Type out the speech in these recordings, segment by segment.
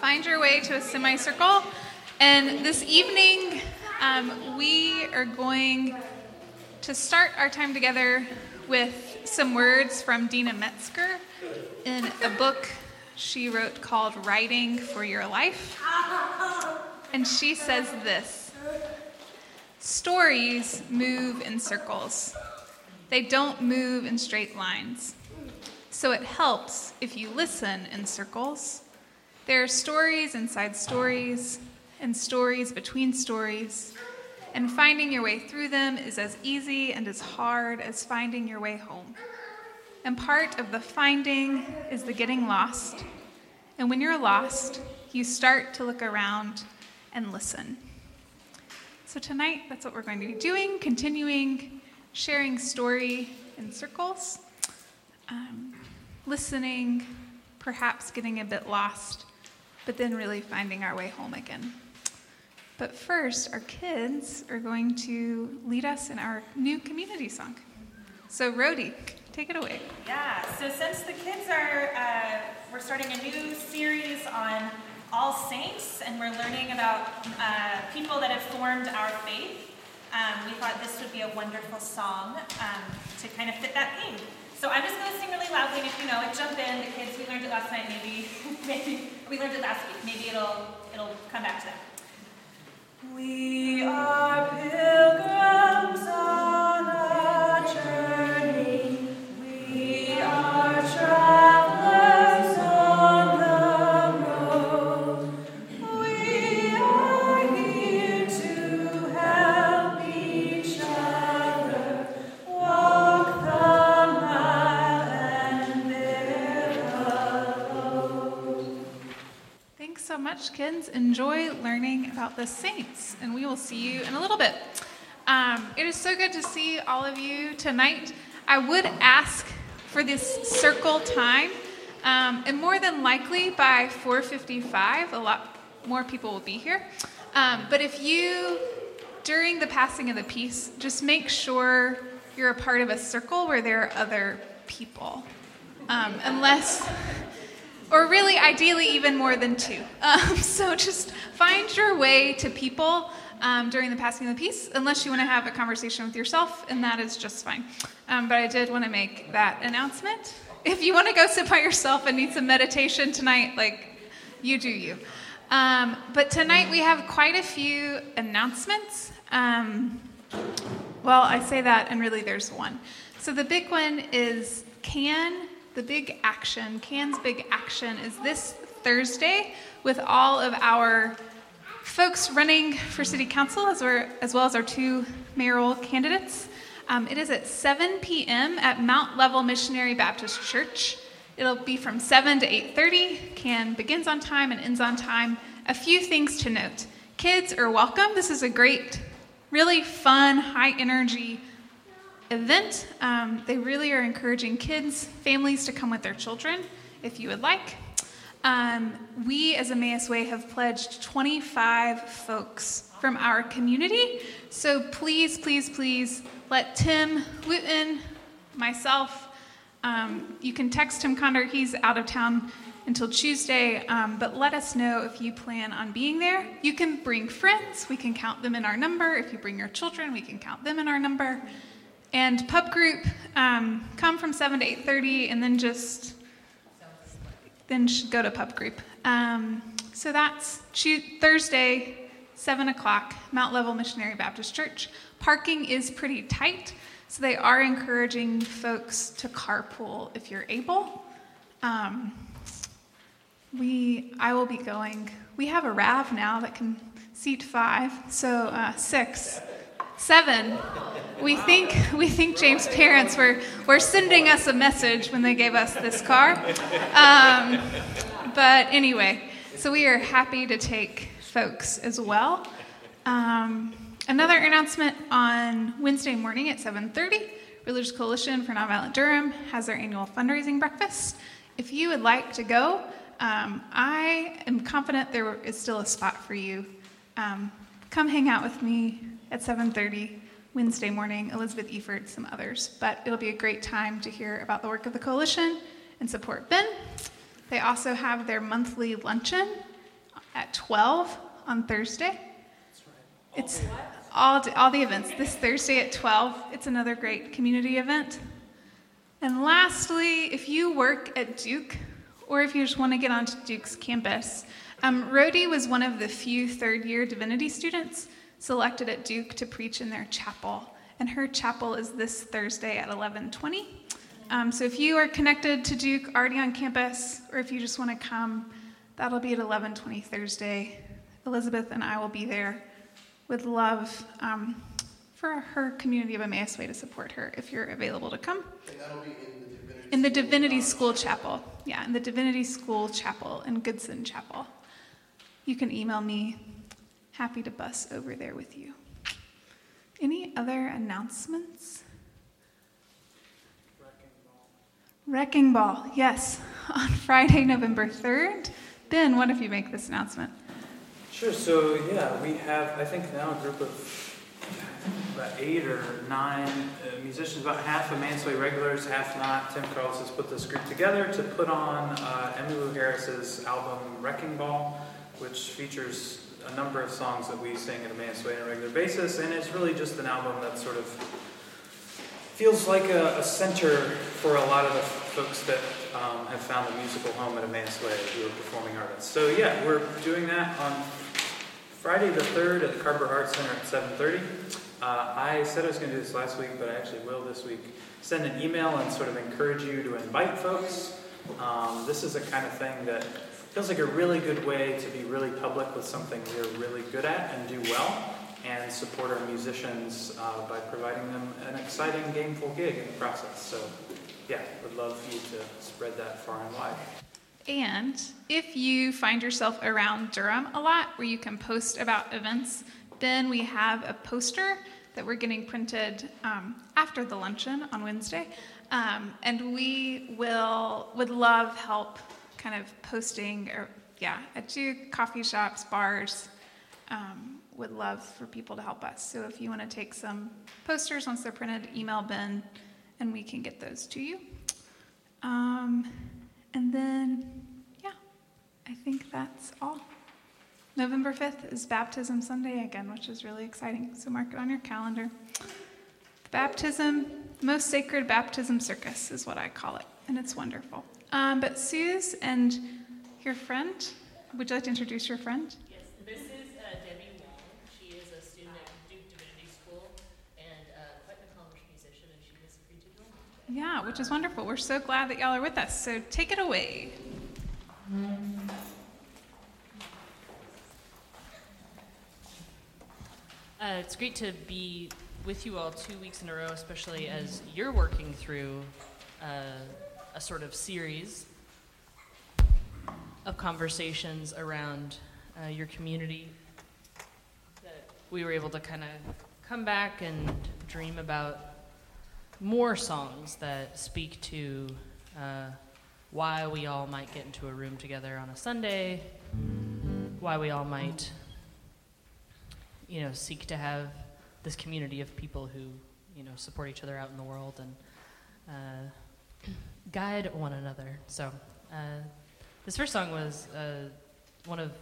find your way to a semicircle. And this evening, um, we are going to start our time together with some words from Deena Metzger in a book she wrote called Writing for Your Life. And she says this Stories move in circles, they don't move in straight lines. So it helps if you listen in circles. There are stories inside stories and stories between stories, and finding your way through them is as easy and as hard as finding your way home. And part of the finding is the getting lost. And when you're lost, you start to look around and listen. So tonight, that's what we're going to be doing, continuing sharing story in circles. Um, listening, perhaps getting a bit lost, but then really finding our way home again. But first, our kids are going to lead us in our new community song. So, Rhodey, take it away. Yeah, so since the kids are, uh, we're starting a new series on All Saints, and we're learning about uh, people that have formed our faith, um, we thought this would be a wonderful song um, to kind of fit that theme. So I'm just going to sing really loudly, and if you know it, jump in. The kids, we learned it last night, maybe, maybe we learned it last week. Maybe it'll it'll come back to them. We are pilgrims much, kids. Enjoy learning about the saints, and we will see you in a little bit. Um, it is so good to see all of you tonight. I would ask for this circle time, um, and more than likely by 4:55, a lot more people will be here. Um, but if you, during the passing of the peace, just make sure you're a part of a circle where there are other people, um, unless or really ideally even more than two. Um, so just find your way to people um, during the passing of the peace unless you want to have a conversation with yourself and that is just fine. Um, but i did want to make that announcement. If you want to go sit by yourself and need some meditation tonight like you do you. Um, but tonight we have quite a few announcements. Um, well, I say that, and really there's one. So the big one is Can, the big action, Can's big action is this Thursday with all of our folks running for city council as, as well as our two mayoral candidates. Um, it is at 7 p.m. at Mount Level Missionary Baptist Church. It'll be from 7 to 8:30. Can begins on time and ends on time. A few things to note. Kids are welcome. This is a great, really fun, high energy event. Um, they really are encouraging kids, families to come with their children if you would like. Um, we as Emmaus Way have pledged 25 folks from our community. So please, please, please let Tim Wooten, myself, um, you can text Tim Conder. He's out of town until Tuesday, um, but let us know if you plan on being there. You can bring friends. We can count them in our number. If you bring your children, we can count them in our number. And pub group, um, come from 7 to 8.30 and then just then go to pub group. Um, so that's Thursday, 7 o'clock, Mount Level Missionary Baptist Church. Parking is pretty tight, so they are encouraging folks to carpool if you're able. Um, we, I will be going. We have a RAV now that can seat five, so uh, six, seven. We think we think James' parents were were sending us a message when they gave us this car. Um, but anyway, so we are happy to take folks as well. Um, another announcement on Wednesday morning at 7:30. Religious Coalition for Nonviolent Durham has their annual fundraising breakfast. If you would like to go, um, I am confident there is still a spot for you. Um, come hang out with me at 7:30 Wednesday morning. Elizabeth Eford, some others, but it'll be a great time to hear about the work of the coalition and support Ben. They also have their monthly luncheon at 12 on Thursday. It's all, all the events this Thursday at 12. It's another great community event. And lastly, if you work at Duke or if you just want to get onto Duke's campus, um, Rhodey was one of the few third year divinity students selected at Duke to preach in their chapel. And her chapel is this Thursday at 1120. Um, so if you are connected to Duke already on campus, or if you just want to come, that'll be at 1120 Thursday. Elizabeth and I will be there with love um, for her community of Emmaus Way to support her if you're available to come. In the Divinity In the School. Divinity School Chapel. Yeah, in the Divinity School Chapel in Goodson Chapel. You can email me. Happy to bus over there with you. Any other announcements? Wrecking Ball, yes, on Friday, November 3rd. Ben, what if you make this announcement? Sure. So yeah, we have I think now a group of about eight or nine uh, musicians, about half of Emmaus Way regulars, half not. Tim Carlos has put this group together to put on uh, Emmylou Harris's album Wrecking Ball, which features a number of songs that we sing at Emmaus Way on a regular basis, and it's really just an album that sort of feels like a, a center for a lot of the folks that um, have found a musical home at Emmaus Way who are performing artists. So yeah, we're doing that on Friday the 3rd at the Carver Arts Center at 7.30. Uh, I said I was going to do this last week, but I actually will this week. Send an email and sort of encourage you to invite folks. Um, this is a kind of thing that feels like a really good way to be really public with something we're really good at and do well, and support our musicians uh, by providing them an exciting, gameful gig in the process. So, yeah, would love for you to spread that far and wide. And if you find yourself around Durham a lot where you can post about events, then we have a poster that we're getting printed um, after the luncheon on Wednesday. Um, and we will would love help kind of posting or yeah, at Duke, coffee shops, bars. Um, would love for people to help us. So if you want to take some posters once they're printed, email Ben and we can get those to you. Um, and then, yeah, I think that's all. November 5th is Baptism Sunday again, which is really exciting. So mark it on your calendar. The baptism, most sacred baptism circus is what I call it, and it's wonderful. Um, but Suze and your friend, would you like to introduce your friend? Yes, this is uh, Debbie Wong. She is a student at Duke Divinity School and uh, quite an accomplished musician, and she is free to join us today. Yeah, which is wonderful. We're so glad that y'all are with us. So take it away. Uh, it's great to be with you all two weeks in a row, especially as you're working through uh, a sort of series of conversations around uh, your community that we were able to kind of come back and dream about more songs that speak to uh, why we all might get into a room together on a Sunday, why we all might, you know, seek to have this community of people who, you know, support each other out in the world and uh, guide one another. So, uh, this first song was uh, one of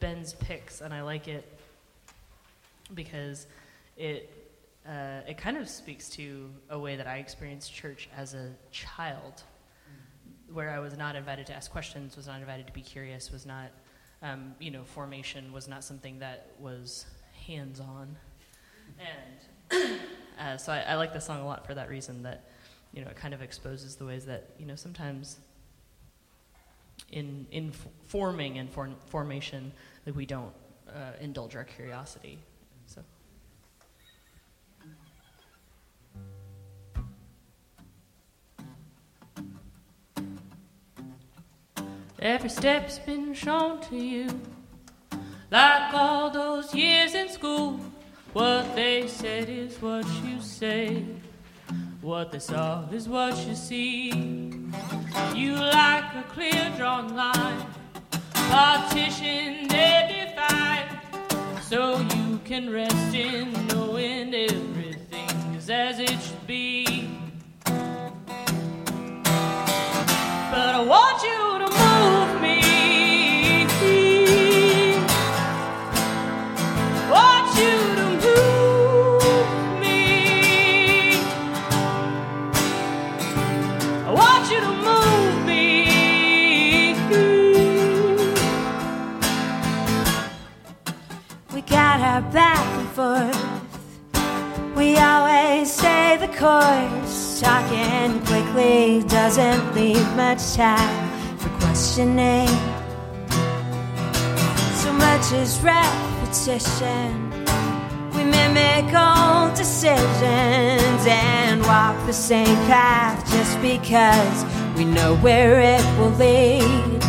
Ben's picks, and I like it because it uh, it kind of speaks to a way that I experienced church as a child, where I was not invited to ask questions, was not invited to be curious, was not, um, you know, formation was not something that was hands on. And uh, so I, I like this song a lot for that reason that, you know, it kind of exposes the ways that, you know, sometimes in, in forming and form, formation, like we don't uh, indulge our curiosity. So. Every step's been shown to you, like all those years in school. What they said is what you say, what they saw is what you see. You like a clear drawn line, partition they divide, so you can rest in knowing everything is as it should be. But I want you forth. We always stay the course. Talking quickly doesn't leave much time for questioning. So much is repetition. We mimic old decisions and walk the same path just because we know where it will lead.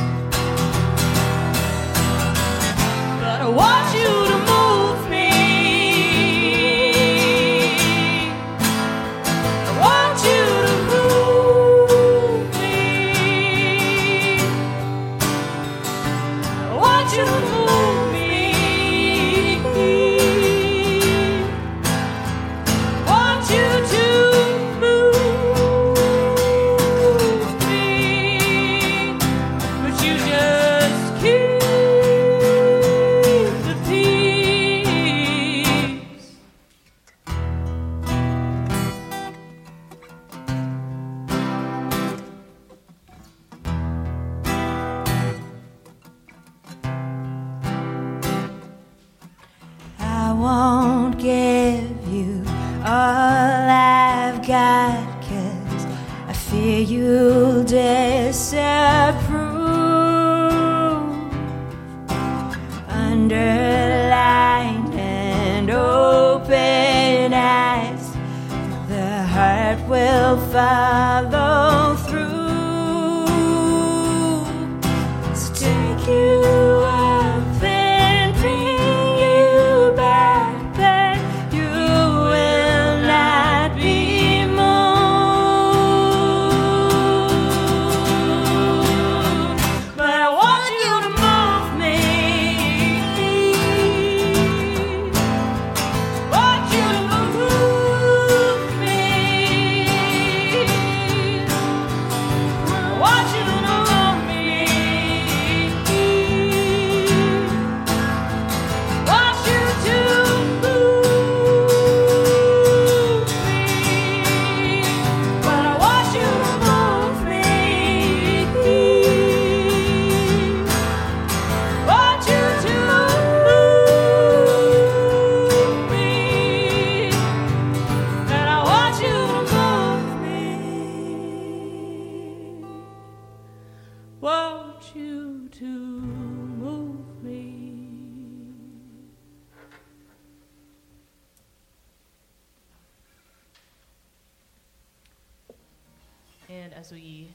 And as we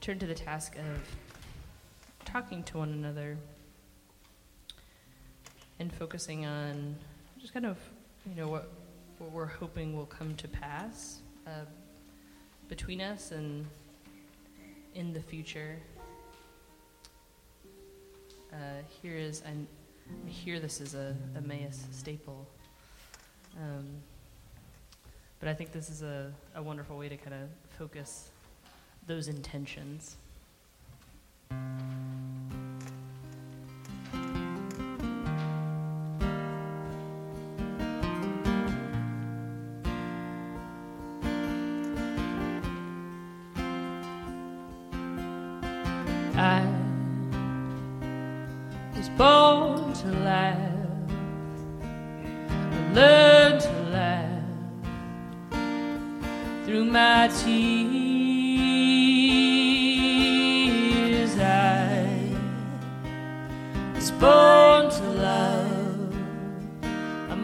turn to the task of talking to one another and focusing on just kind of, you know, what, what we're hoping will come to pass uh, between us and in the future. Uh, here is, I hear this is a Emmaus staple. Um, but I think this is a, a wonderful way to kind of focus those intentions.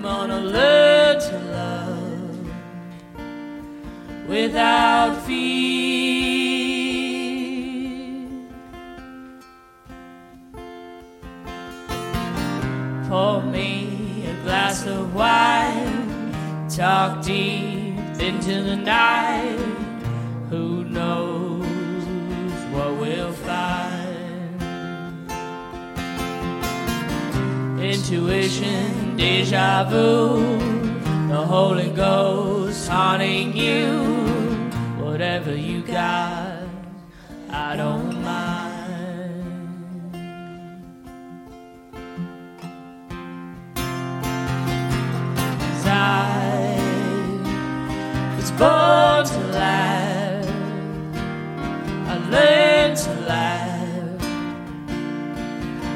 Gonna learn to love without fear. Pour me a glass of wine, talk deep into the night. Who knows what we'll find? Intuition, deja vu, the Holy Ghost haunting you. Whatever you got, I don't mind. I was born to laugh. I learned to laugh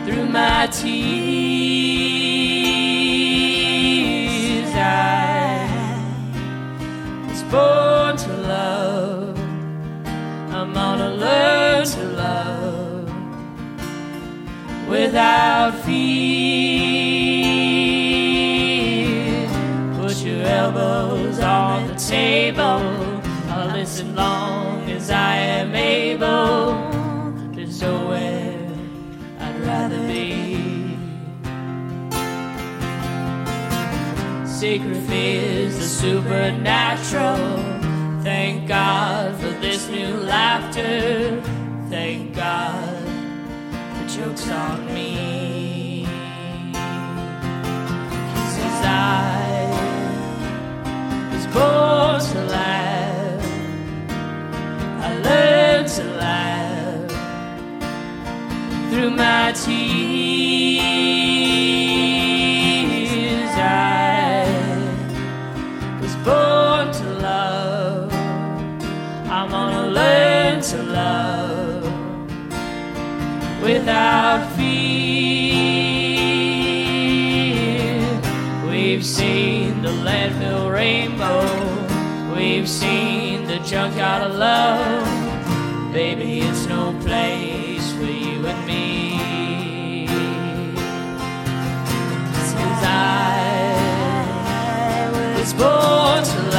through my tears. Fear. Put your elbows on the table. I'll listen long as I am able. There's nowhere I'd rather be. Sacred fears the supernatural. Thank God for this new laughter. Joke's on me. Since I was born to laugh, I learned to laugh through my tears. Without fear. We've seen the landfill rainbow. We've seen the junk out of love. Baby, it's no place for you and me. I was born to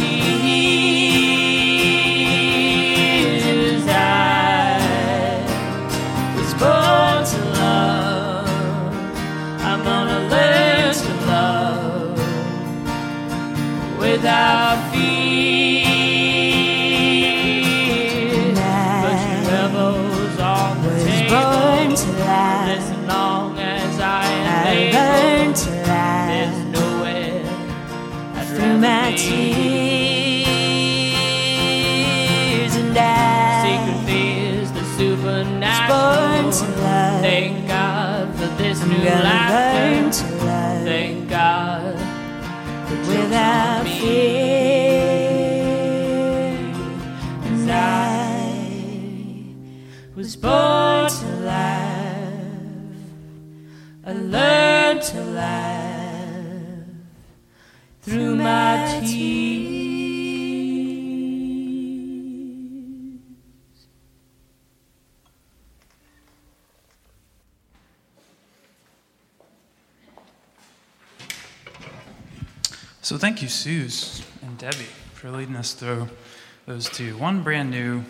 my this I'm new gonna learn to love Thank God without fear. And I was born to laugh. I learned to laugh through my tears. So thank you, Suze and Debbie, for leading us through those two. One brand new,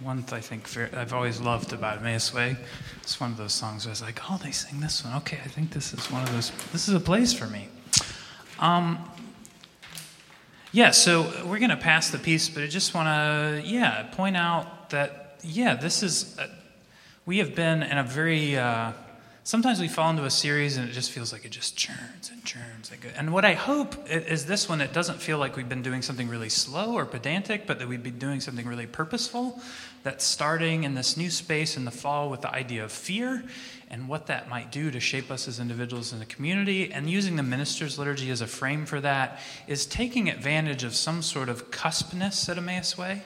one I think I've always loved about Emmaus Way. It's one of those songs where I was like, oh, they sing this one. Okay, I think this is one of those. This is a place for me. Um, yeah, so we're going to pass the peace, but I just want to, yeah, point out that, yeah, this is, a, we have been in a very, uh, sometimes we fall into a series and it just feels like it just churns and churns. And, go- and what I hope is this one, it doesn't feel like we've been doing something really slow or pedantic, but that we've been doing something really purposeful. That's starting in this new space in the fall with the idea of fear and what that might do to shape us as individuals in the community. And using the minister's liturgy as a frame for that is taking advantage of some sort of cuspness at Emmaus Way,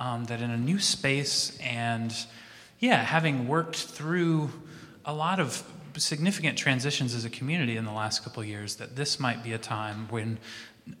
um, that in a new space and yeah, having worked through a lot of significant transitions as a community in the last couple years, that this might be a time when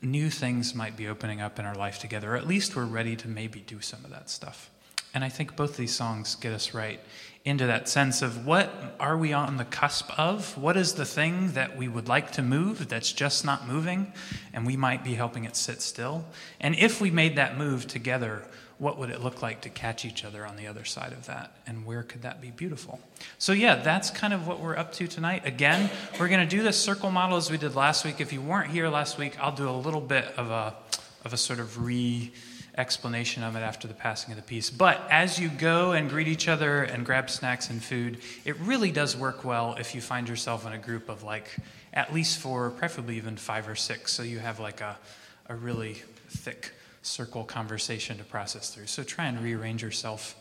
new things might be opening up in our life together, or at least we're ready to maybe do some of that stuff. And I think both these songs get us right into that sense of what are we on the cusp of? What is the thing that we would like to move that's just not moving, and we might be helping it sit still? And if we made that move together, what would it look like to catch each other on the other side of that? And where could that be beautiful? So, yeah, that's kind of what we're up to tonight. Again, we're going to do this circle model as we did last week. If you weren't here last week, I'll do a little bit of a, of a sort of re explanation of it after the passing of the peace. But as you go and greet each other and grab snacks and food, it really does work well if you find yourself in a group of like at least four, preferably even five or six. So you have like a, a really thick circle conversation to process through. So try and rearrange yourself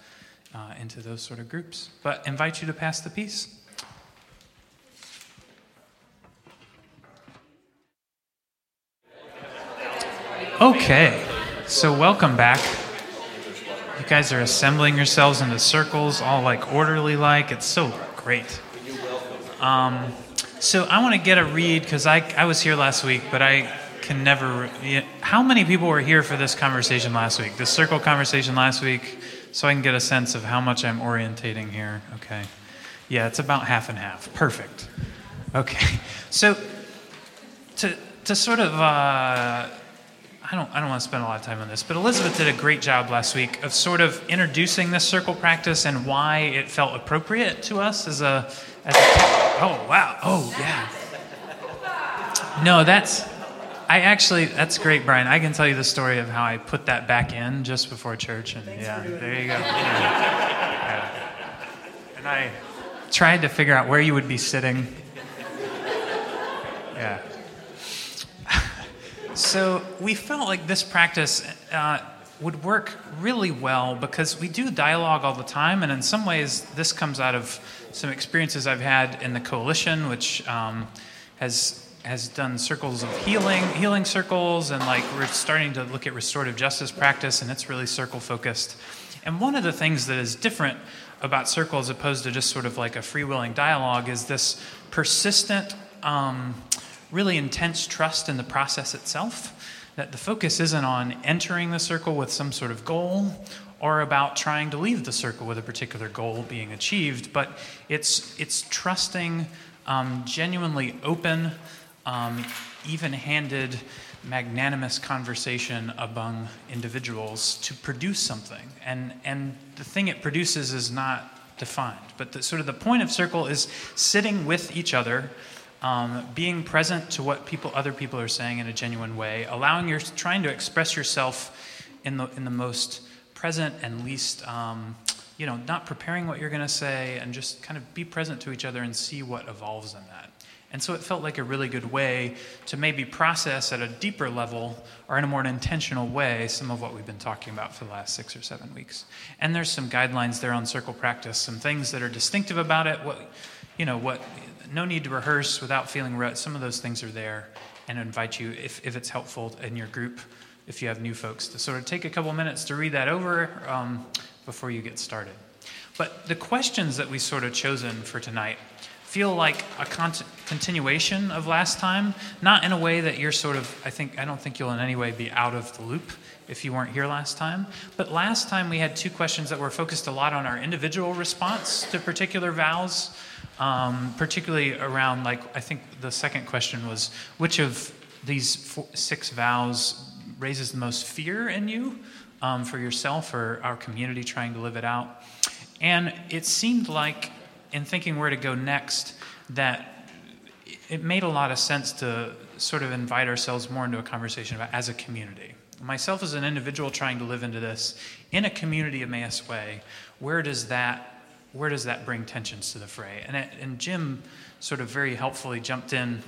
uh, into those sort of groups. But invite you to pass the peace. Okay, so welcome back. You guys are assembling yourselves into circles, all like orderly like. It's so great. Um, so I want to get a read because I, I was here last week, but I can never. How many people were here for this conversation last week? The circle conversation last week, so I can get a sense of how much I'm orientating here. Okay. Yeah, it's about half and half. Perfect. Okay. So to to sort of. Uh, I don't, I don't want to spend a lot of time on this, but Elizabeth did a great job last week of sort of introducing this circle practice and why it felt appropriate to us as a, as a oh wow, oh yeah. No, that's, I actually, that's great, Brian. I can tell you the story of how I put that back in just before church, and yeah, there you go. Yeah. Yeah. And I tried to figure out where you would be sitting. Yeah. So we felt like this practice uh, would work really well because we do dialogue all the time, and in some ways, this comes out of some experiences I've had in the coalition, which um, has has done circles of healing, healing circles, and like we're starting to look at restorative justice practice, and it's really circle focused. And one of the things that is different about circle as opposed to just sort of like a freewheeling dialogue is this persistent. Um, really intense trust in the process itself, that the focus isn't on entering the circle with some sort of goal or about trying to leave the circle with a particular goal being achieved, but it's, it's trusting um, genuinely open, um, even handed, magnanimous conversation among individuals to produce something. And, and the thing it produces is not defined, but the, sort of the point of circle is sitting with each other um, being present to what people, other people are saying in a genuine way, allowing your, trying to express yourself in the, in the most present and least, um, you know, not preparing what you're going to say and just kind of be present to each other and see what evolves in that. And so it felt like a really good way to maybe process at a deeper level or in a more intentional way some of what we've been talking about for the last six or seven weeks. And there's some guidelines there on circle practice, some things that are distinctive about it, what, you know, what no need to rehearse without feeling rut. Some of those things are there and invite you, if, if it's helpful in your group, if you have new folks, to sort of take a couple minutes to read that over um, before you get started. But the questions that we sort of chosen for tonight feel like a continuation of last time, not in a way that you're sort of, I think, I don't think you'll in any way be out of the loop if you weren't here last time. But last time we had two questions that were focused a lot on our individual response to particular vows um, particularly around like I think the second question was which of these four, six vows raises the most fear in you um, for yourself or our community trying to live it out, and it seemed like in thinking where to go next that it made a lot of sense to sort of invite ourselves more into a conversation about as a community. Myself as an individual trying to live into this in a community Emmaus way, where does that where does that bring tensions to the fray? And, and Jim sort of very helpfully jumped in.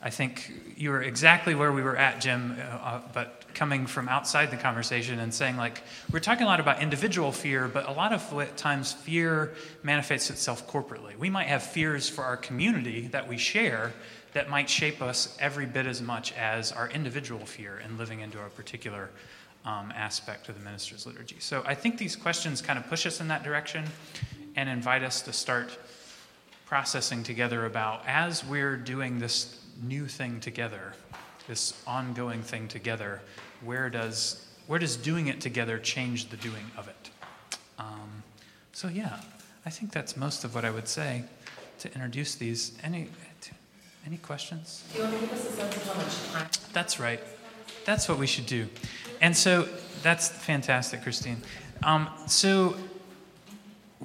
I think you were exactly where we were at, Jim, uh, uh, but coming from outside the conversation and saying, like, we're talking a lot about individual fear, but a lot of times fear manifests itself corporately. We might have fears for our community that we share that might shape us every bit as much as our individual fear in living into a particular um, aspect of the minister's liturgy. So I think these questions kind of push us in that direction and invite us to start processing together about as we're doing this new thing together, this ongoing thing together, where does where does doing it together change the doing of it? Um, so yeah, I think that's most of what I would say to introduce these. Any any questions? Do you want to give us a sense of how much time? That's right. That's what we should do. And so that's fantastic, Christine. Um, so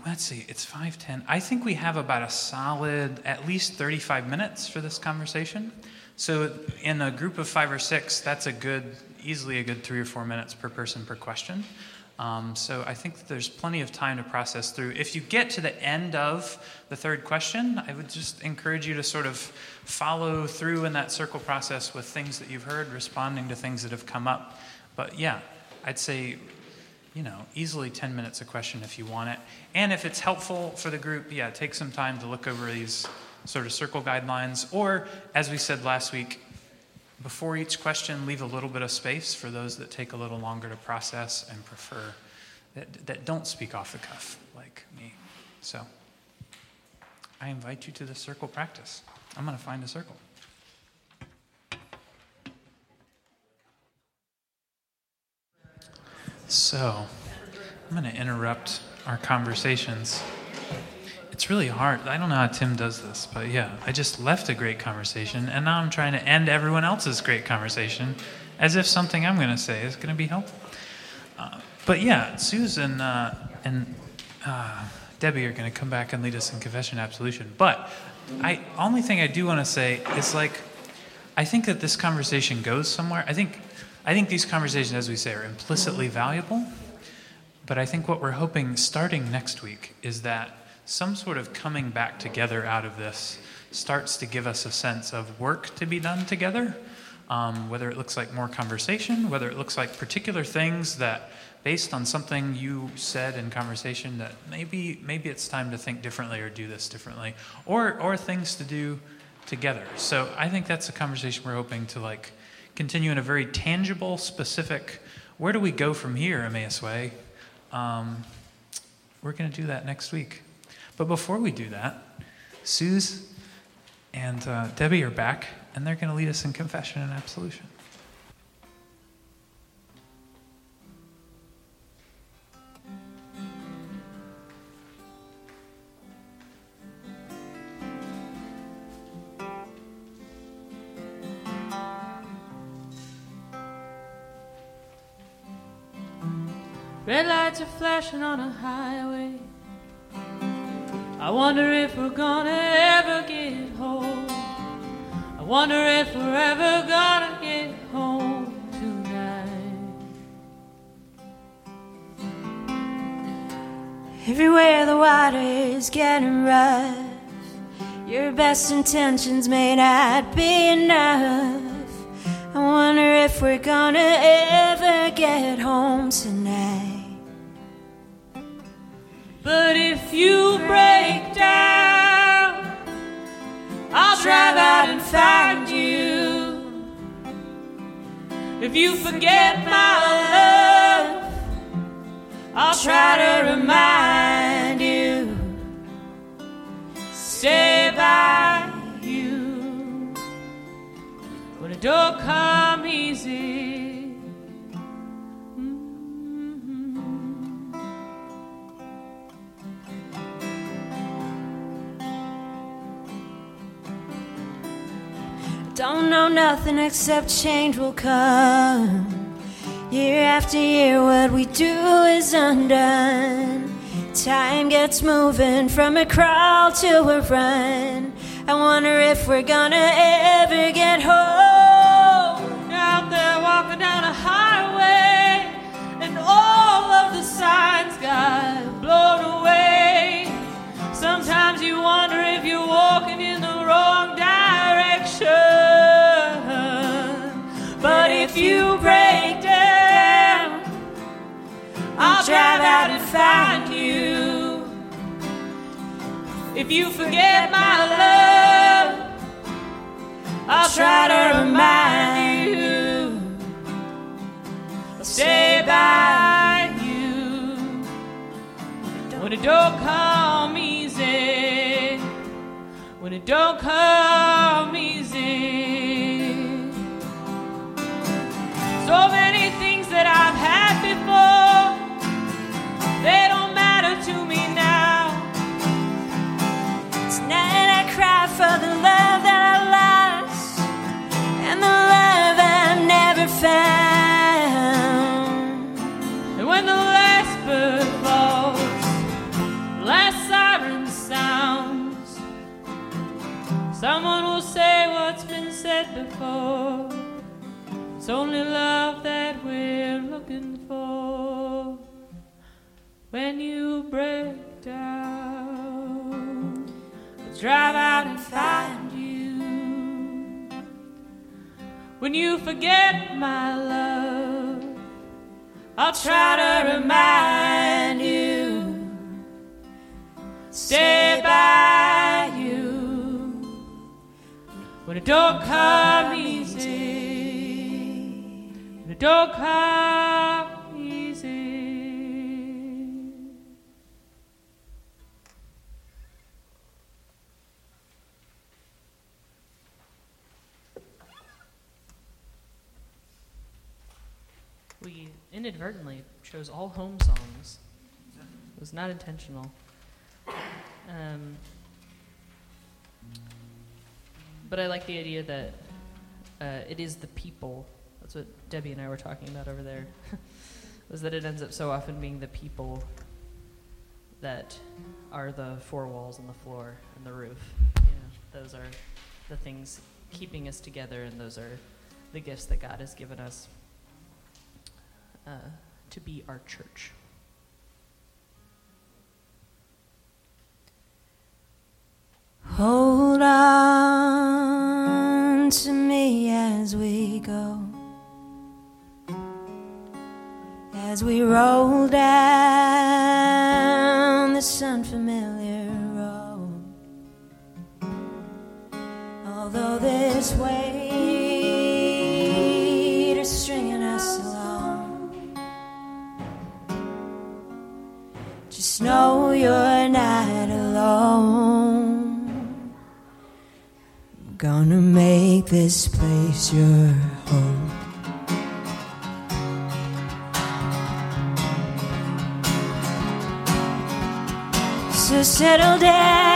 let's see, it's 5:10. I think we have about a solid at least 35 minutes for this conversation. So in a group of 5 or 6, that's a good easily a good 3 or 4 minutes per person per question. Um, so I think there's plenty of time to process through. If you get to the end of the third question, I would just encourage you to sort of follow through in that circle process with things that you've heard, responding to things that have come up. But yeah, I'd say you know, easily 10 minutes a question if you want it. And if it's helpful for the group, yeah, take some time to look over these sort of circle guidelines. Or, as we said last week, before each question, leave a little bit of space for those that take a little longer to process and prefer, that, that don't speak off the cuff like me. So I invite you to the circle practice. I'm going to find a circle. So I'm going to interrupt our conversations. It's really hard. I don't know how Tim does this, but yeah, I just left a great conversation, and now I'm trying to end everyone else's great conversation as if something I'm going to say is going to be helpful. Uh, but yeah, Susan uh, and uh, Debbie are going to come back and lead us in confession and absolution. But I only thing I do want to say is like, I think that this conversation goes somewhere. I think, I think these conversations, as we say, are implicitly valuable. But I think what we're hoping starting next week is that some sort of coming back together out of this starts to give us a sense of work to be done together. Um, whether it looks like more conversation, whether it looks like particular things that, based on something you said in conversation, that maybe maybe it's time to think differently or do this differently, or or things to do together. So I think that's a conversation we're hoping to like continue in a very tangible, specific. Where do we go from here, Emmaus Way? Um, we're going to do that next week. But before we do that, Suze and uh, Debbie are back, and they're going to lead us in confession and absolution. Red lights are flashing on a highway. I wonder if we're gonna ever get home. I wonder if we're ever gonna get home tonight. Everywhere the water is getting rough, your best intentions may not be enough. I wonder if we're gonna ever get home tonight. But if you break down, I'll drive out and find you. If you forget my love, I'll try to remind you. Stay by you when it don't come easy. Don't know nothing except change will come. Year after year, what we do is undone. Time gets moving from a crawl to a run. I wonder if we're gonna ever get home. out there walking down a highway, and all of the signs got blown away. Sometimes you wonder if you're walking in the wrong direction. If you break down, I'll drive out and find you. If you forget my love, I'll try to remind you. I'll stay by you when it don't come easy. When it don't come So many things that I've had before, they don't matter to me now. Tonight I cry for the love that I lost and the love I never found. And when the last bird falls, last siren sounds, someone will say what's been said before. It's only love that we're looking for. When you break down, I'll drive out and find you. When you forget my love, I'll try to remind you. Stay by you when it don't come easy the dog how. We inadvertently chose all home songs. It was not intentional. Um, but I like the idea that uh, it is the people that's what Debbie and I were talking about over there. was that it ends up so often being the people that are the four walls and the floor and the roof. You know, those are the things keeping us together, and those are the gifts that God has given us uh, to be our church. we roll down this unfamiliar road. Although this weight is stringing us along, just know you're not alone. I'm gonna make this place yours. settle down.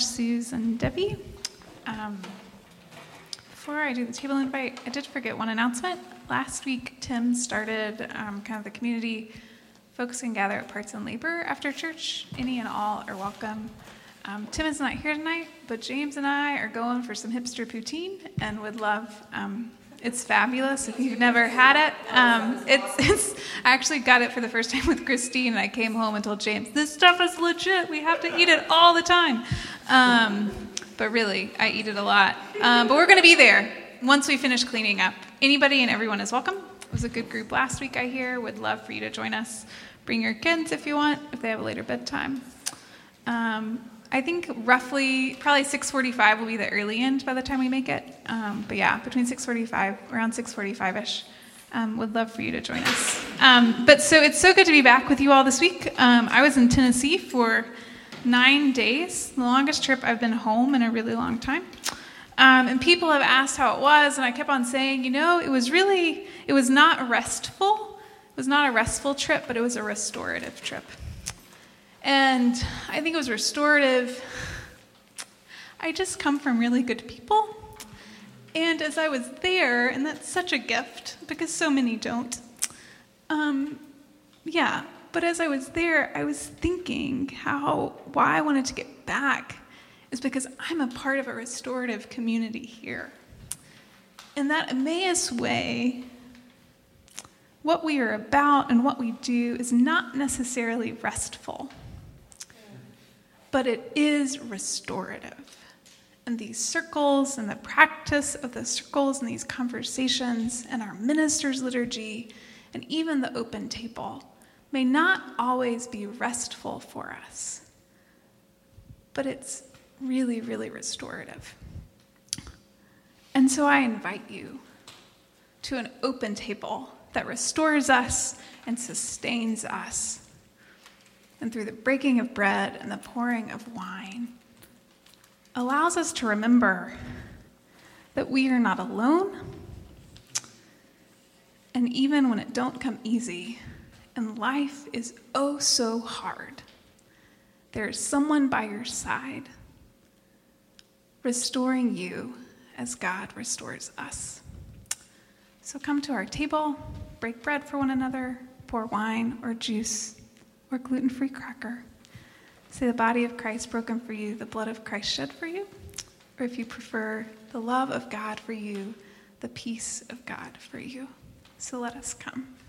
much, Suze and Debbie. Um, before I do the table invite, I did forget one announcement. Last week, Tim started um, kind of the community folks can gather at parts and labor after church. Any and all are welcome. Um, Tim is not here tonight, but James and I are going for some hipster poutine and would love. Um, it's fabulous if you've never had it. Um, it's, it's, I actually got it for the first time with Christine, and I came home and told James, "This stuff is legit. We have to eat it all the time." Um, but really, I eat it a lot. Um, but we're going to be there once we finish cleaning up. Anybody and everyone is welcome. It was a good group last week, I hear. Would love for you to join us. Bring your kids if you want, if they have a later bedtime. Um, I think roughly, probably 6:45 will be the early end by the time we make it. Um, but yeah, between 6:45, around 6:45ish. Um, would love for you to join us. Um, but so it's so good to be back with you all this week. Um, I was in Tennessee for nine days, the longest trip I've been home in a really long time. Um, and people have asked how it was, and I kept on saying, you know, it was really, it was not restful. It was not a restful trip, but it was a restorative trip. And I think it was restorative. I just come from really good people. And as I was there, and that's such a gift because so many don't, um, yeah, but as I was there, I was thinking how, why I wanted to get back is because I'm a part of a restorative community here. In that Emmaus way, what we are about and what we do is not necessarily restful, but it is restorative. And these circles and the practice of the circles and these conversations and our minister's liturgy and even the open table may not always be restful for us, but it's really, really restorative. And so I invite you to an open table that restores us and sustains us. And through the breaking of bread and the pouring of wine, allows us to remember that we are not alone. And even when it don't come easy, and life is oh so hard, there is someone by your side restoring you as God restores us. So come to our table, break bread for one another, pour wine or juice or gluten free cracker. Say the body of Christ broken for you, the blood of Christ shed for you, or if you prefer, the love of God for you, the peace of God for you. So let us come.